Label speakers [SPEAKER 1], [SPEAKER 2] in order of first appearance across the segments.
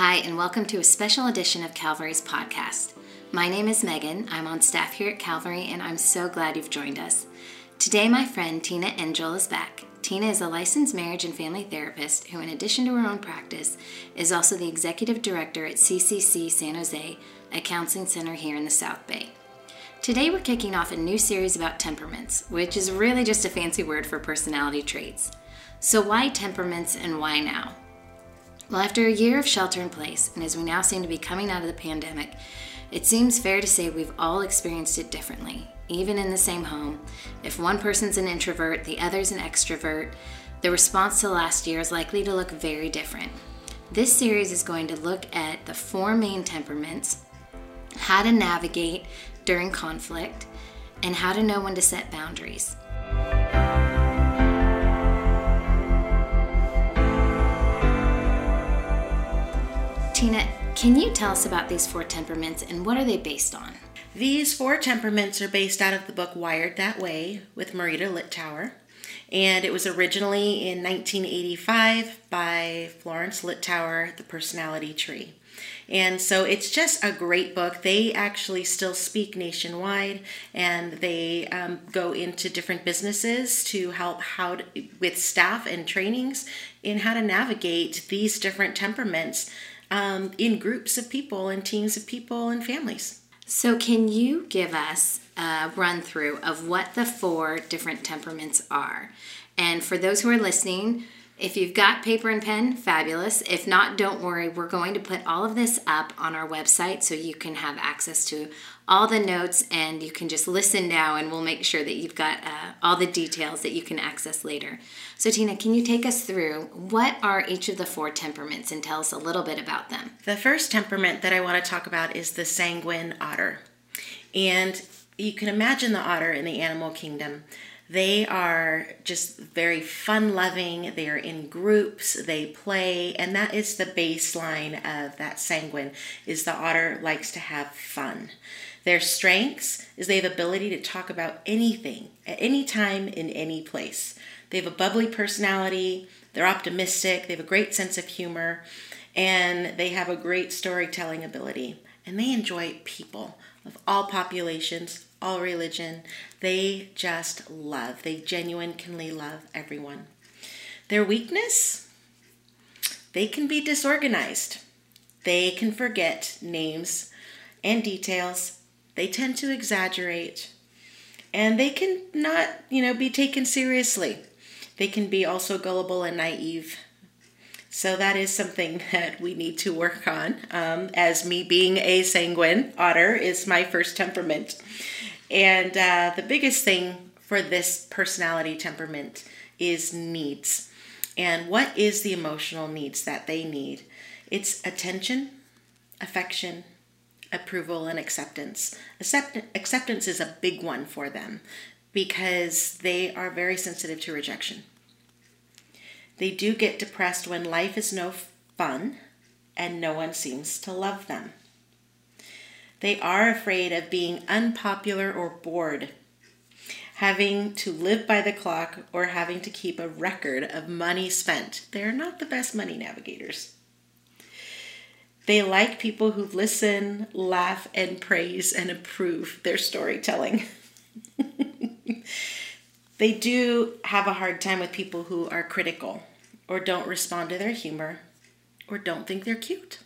[SPEAKER 1] Hi, and welcome to a special edition of Calvary's podcast. My name is Megan. I'm on staff here at Calvary, and I'm so glad you've joined us. Today, my friend Tina Engel is back. Tina is a licensed marriage and family therapist who, in addition to her own practice, is also the executive director at CCC San Jose, a counseling center here in the South Bay. Today, we're kicking off a new series about temperaments, which is really just a fancy word for personality traits. So, why temperaments and why now? Well, after a year of shelter in place, and as we now seem to be coming out of the pandemic, it seems fair to say we've all experienced it differently, even in the same home. If one person's an introvert, the other's an extrovert, the response to last year is likely to look very different. This series is going to look at the four main temperaments, how to navigate during conflict, and how to know when to set boundaries. Tina, can you tell us about these four temperaments and what are they based on?
[SPEAKER 2] These four temperaments are based out of the book Wired That Way with Marita Littauer. And it was originally in 1985 by Florence Littauer, The Personality Tree. And so it's just a great book. They actually still speak nationwide and they um, go into different businesses to help how to, with staff and trainings in how to navigate these different temperaments um, in groups of people and teams of people and families.
[SPEAKER 1] So, can you give us a run through of what the four different temperaments are? And for those who are listening, if you've got paper and pen, fabulous. If not, don't worry. We're going to put all of this up on our website so you can have access to all the notes and you can just listen now and we'll make sure that you've got uh, all the details that you can access later. So, Tina, can you take us through what are each of the four temperaments and tell us a little bit about them?
[SPEAKER 2] The first temperament that I want to talk about is the sanguine otter. And you can imagine the otter in the animal kingdom. They are just very fun loving. They are in groups, they play, and that is the baseline of that sanguine is the otter likes to have fun. Their strengths is they have ability to talk about anything at any time in any place. They have a bubbly personality, they're optimistic, they have a great sense of humor, and they have a great storytelling ability. And they enjoy people of all populations, all religion. They just love, they genuinely love everyone. Their weakness, they can be disorganized. They can forget names and details. They tend to exaggerate. And they can not, you know, be taken seriously. They can be also gullible and naive. So that is something that we need to work on. Um, as me being a sanguine, otter is my first temperament. And uh, the biggest thing for this personality temperament is needs. And what is the emotional needs that they need? It's attention, affection, approval, and acceptance. Accept- acceptance is a big one for them because they are very sensitive to rejection. They do get depressed when life is no fun and no one seems to love them. They are afraid of being unpopular or bored, having to live by the clock, or having to keep a record of money spent. They are not the best money navigators. They like people who listen, laugh, and praise and approve their storytelling. they do have a hard time with people who are critical or don't respond to their humor or don't think they're cute.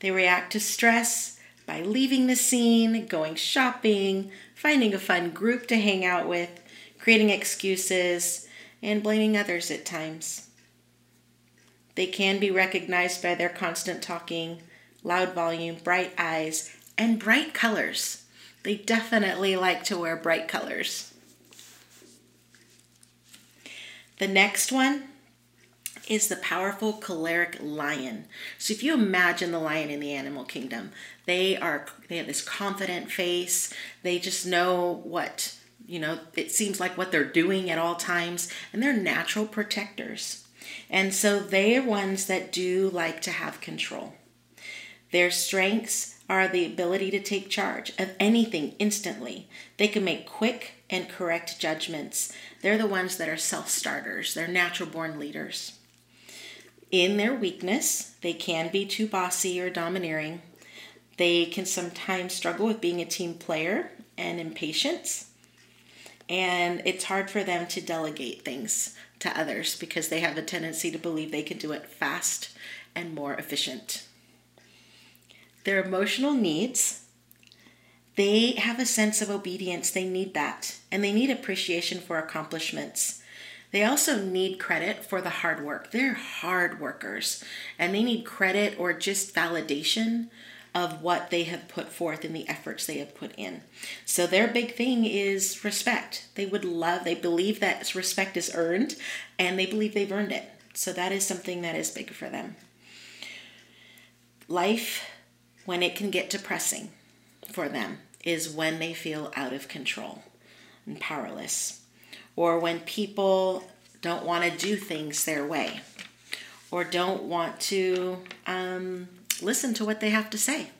[SPEAKER 2] They react to stress by leaving the scene, going shopping, finding a fun group to hang out with, creating excuses, and blaming others at times. They can be recognized by their constant talking, loud volume, bright eyes, and bright colors. They definitely like to wear bright colors. The next one is the powerful choleric lion. So if you imagine the lion in the animal kingdom, they are they have this confident face. They just know what, you know, it seems like what they're doing at all times and they're natural protectors. And so they are ones that do like to have control. Their strengths are the ability to take charge of anything instantly. They can make quick and correct judgments. They're the ones that are self starters, they're natural born leaders. In their weakness, they can be too bossy or domineering. They can sometimes struggle with being a team player and impatience. And it's hard for them to delegate things to others because they have a tendency to believe they can do it fast and more efficient. Their emotional needs, they have a sense of obedience. They need that. And they need appreciation for accomplishments. They also need credit for the hard work. They're hard workers and they need credit or just validation of what they have put forth and the efforts they have put in. So their big thing is respect. They would love, they believe that respect is earned and they believe they've earned it. So that is something that is big for them. Life, when it can get depressing for them, is when they feel out of control and powerless, or when people don't want to do things their way, or don't want to um, listen to what they have to say.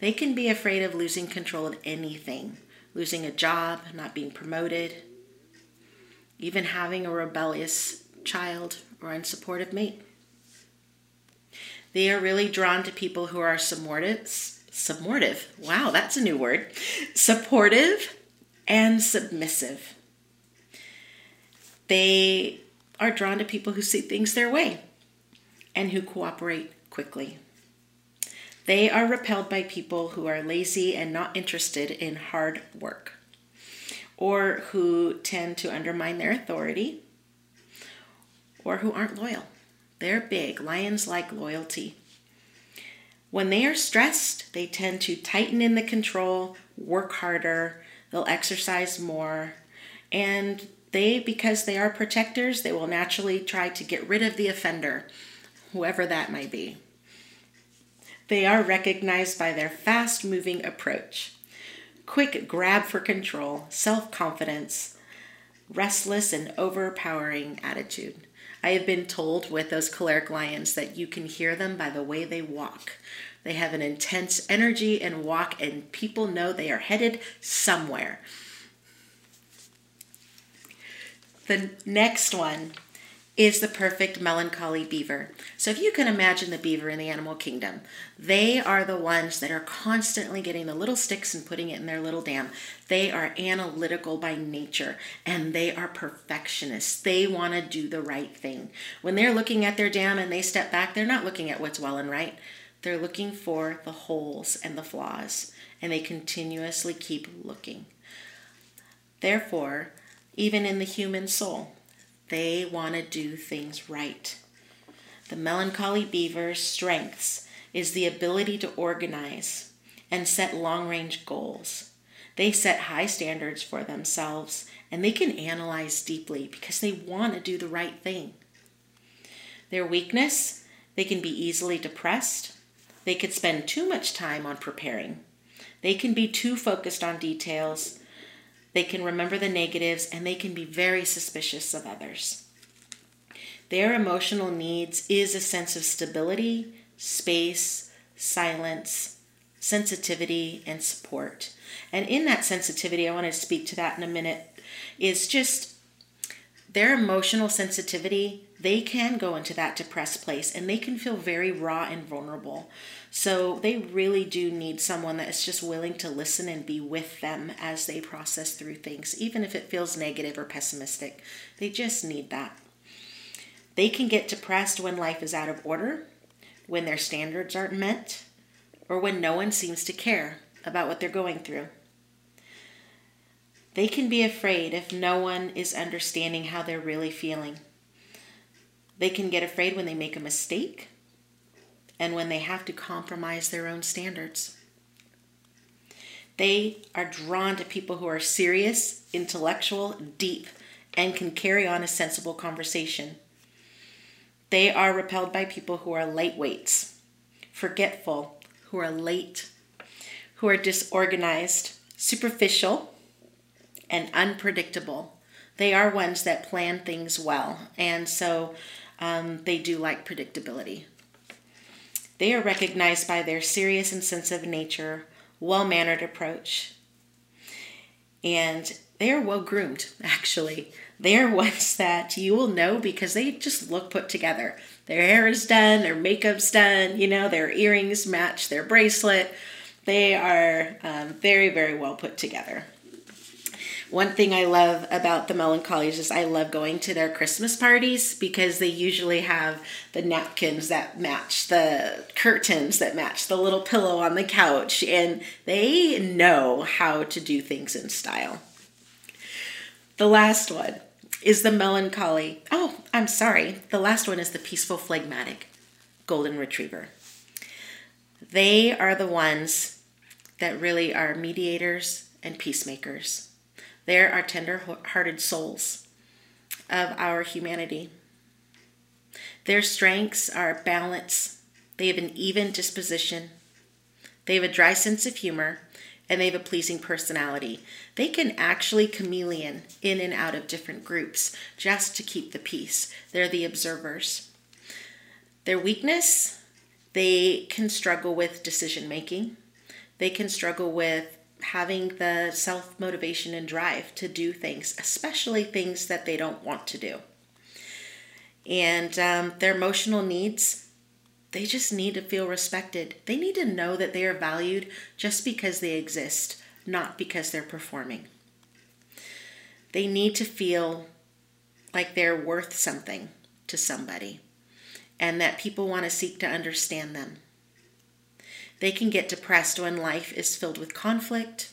[SPEAKER 2] They can be afraid of losing control of anything losing a job, not being promoted, even having a rebellious child or unsupportive mate. They are really drawn to people who are supportive, supportive. Wow, that's a new word. Supportive and submissive. They are drawn to people who see things their way and who cooperate quickly. They are repelled by people who are lazy and not interested in hard work, or who tend to undermine their authority, or who aren't loyal. They're big. Lions like loyalty. When they are stressed, they tend to tighten in the control, work harder, they'll exercise more, and they, because they are protectors, they will naturally try to get rid of the offender whoever that might be. They are recognized by their fast moving approach, quick grab for control, self confidence, restless and overpowering attitude. I have been told with those choleric lions that you can hear them by the way they walk. They have an intense energy and walk, and people know they are headed somewhere. The next one is the perfect melancholy beaver. So if you can imagine the beaver in the animal kingdom, they are the ones that are constantly getting the little sticks and putting it in their little dam. They are analytical by nature and they are perfectionists. They want to do the right thing. When they're looking at their dam and they step back, they're not looking at what's well and right. They're looking for the holes and the flaws, and they continuously keep looking. Therefore, even in the human soul, they want to do things right. The melancholy beaver's strengths is the ability to organize and set long range goals. They set high standards for themselves and they can analyze deeply because they want to do the right thing. Their weakness, they can be easily depressed. They could spend too much time on preparing. They can be too focused on details they can remember the negatives and they can be very suspicious of others. Their emotional needs is a sense of stability, space, silence, sensitivity, and support. And in that sensitivity, I want to speak to that in a minute, is just their emotional sensitivity, they can go into that depressed place and they can feel very raw and vulnerable. So they really do need someone that is just willing to listen and be with them as they process through things, even if it feels negative or pessimistic. They just need that. They can get depressed when life is out of order, when their standards aren't met, or when no one seems to care about what they're going through. They can be afraid if no one is understanding how they're really feeling. They can get afraid when they make a mistake and when they have to compromise their own standards. They are drawn to people who are serious, intellectual, deep, and can carry on a sensible conversation. They are repelled by people who are lightweights, forgetful, who are late, who are disorganized, superficial, and unpredictable. They are ones that plan things well, and so um, they do like predictability. They are recognized by their serious and sensitive nature, well mannered approach, and they are well groomed, actually. They are ones that you will know because they just look put together. Their hair is done, their makeup's done, you know, their earrings match their bracelet. They are um, very, very well put together. One thing I love about the Melancholies is I love going to their Christmas parties because they usually have the napkins that match the curtains that match the little pillow on the couch, and they know how to do things in style. The last one is the melancholy. Oh, I'm sorry. The last one is the peaceful phlegmatic golden retriever. They are the ones that really are mediators and peacemakers. There are tender hearted souls of our humanity. Their strengths are balance, they have an even disposition, they have a dry sense of humor, and they have a pleasing personality. They can actually chameleon in and out of different groups just to keep the peace. They're the observers. Their weakness, they can struggle with decision making. They can struggle with having the self motivation and drive to do things, especially things that they don't want to do. And um, their emotional needs, they just need to feel respected. They need to know that they are valued just because they exist, not because they're performing. They need to feel like they're worth something to somebody and that people want to seek to understand them. They can get depressed when life is filled with conflict,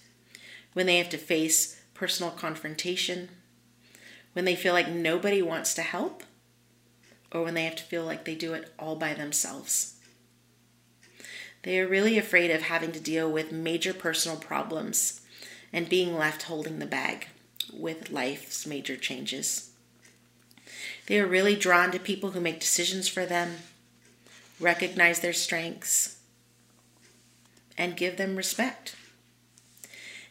[SPEAKER 2] when they have to face personal confrontation, when they feel like nobody wants to help, or when they have to feel like they do it all by themselves. They are really afraid of having to deal with major personal problems and being left holding the bag with life's major changes. They are really drawn to people who make decisions for them, recognize their strengths, and give them respect.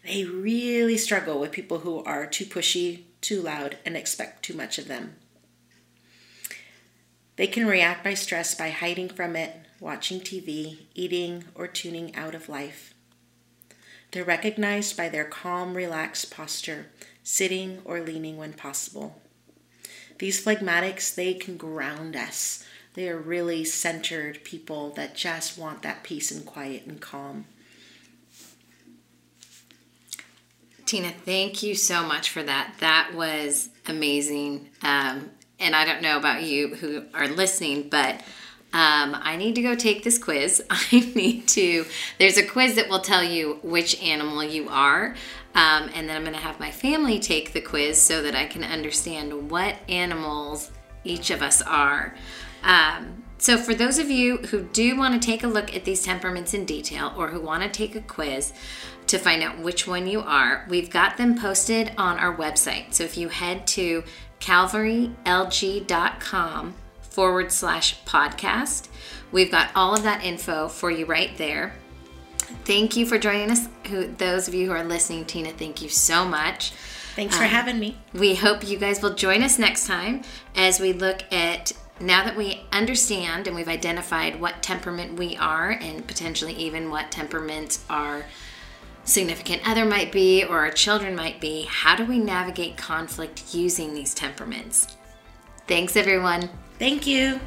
[SPEAKER 2] They really struggle with people who are too pushy, too loud, and expect too much of them. They can react by stress by hiding from it, watching TV, eating, or tuning out of life. They're recognized by their calm, relaxed posture, sitting or leaning when possible. These phlegmatics, they can ground us they are really centered people that just want that peace and quiet and calm.
[SPEAKER 1] Tina, thank you so much for that. That was amazing. Um, and I don't know about you who are listening, but um, I need to go take this quiz. I need to, there's a quiz that will tell you which animal you are. Um, and then I'm going to have my family take the quiz so that I can understand what animals each of us are. Um, so, for those of you who do want to take a look at these temperaments in detail or who want to take a quiz to find out which one you are, we've got them posted on our website. So, if you head to calvarylg.com forward slash podcast, we've got all of that info for you right there. Thank you for joining us. Who, those of you who are listening, Tina, thank you so much.
[SPEAKER 2] Thanks for um, having me.
[SPEAKER 1] We hope you guys will join us next time as we look at now that we understand and we've identified what temperament we are and potentially even what temperaments our significant other might be or our children might be, how do we navigate conflict using these temperaments? Thanks, everyone.
[SPEAKER 2] Thank you.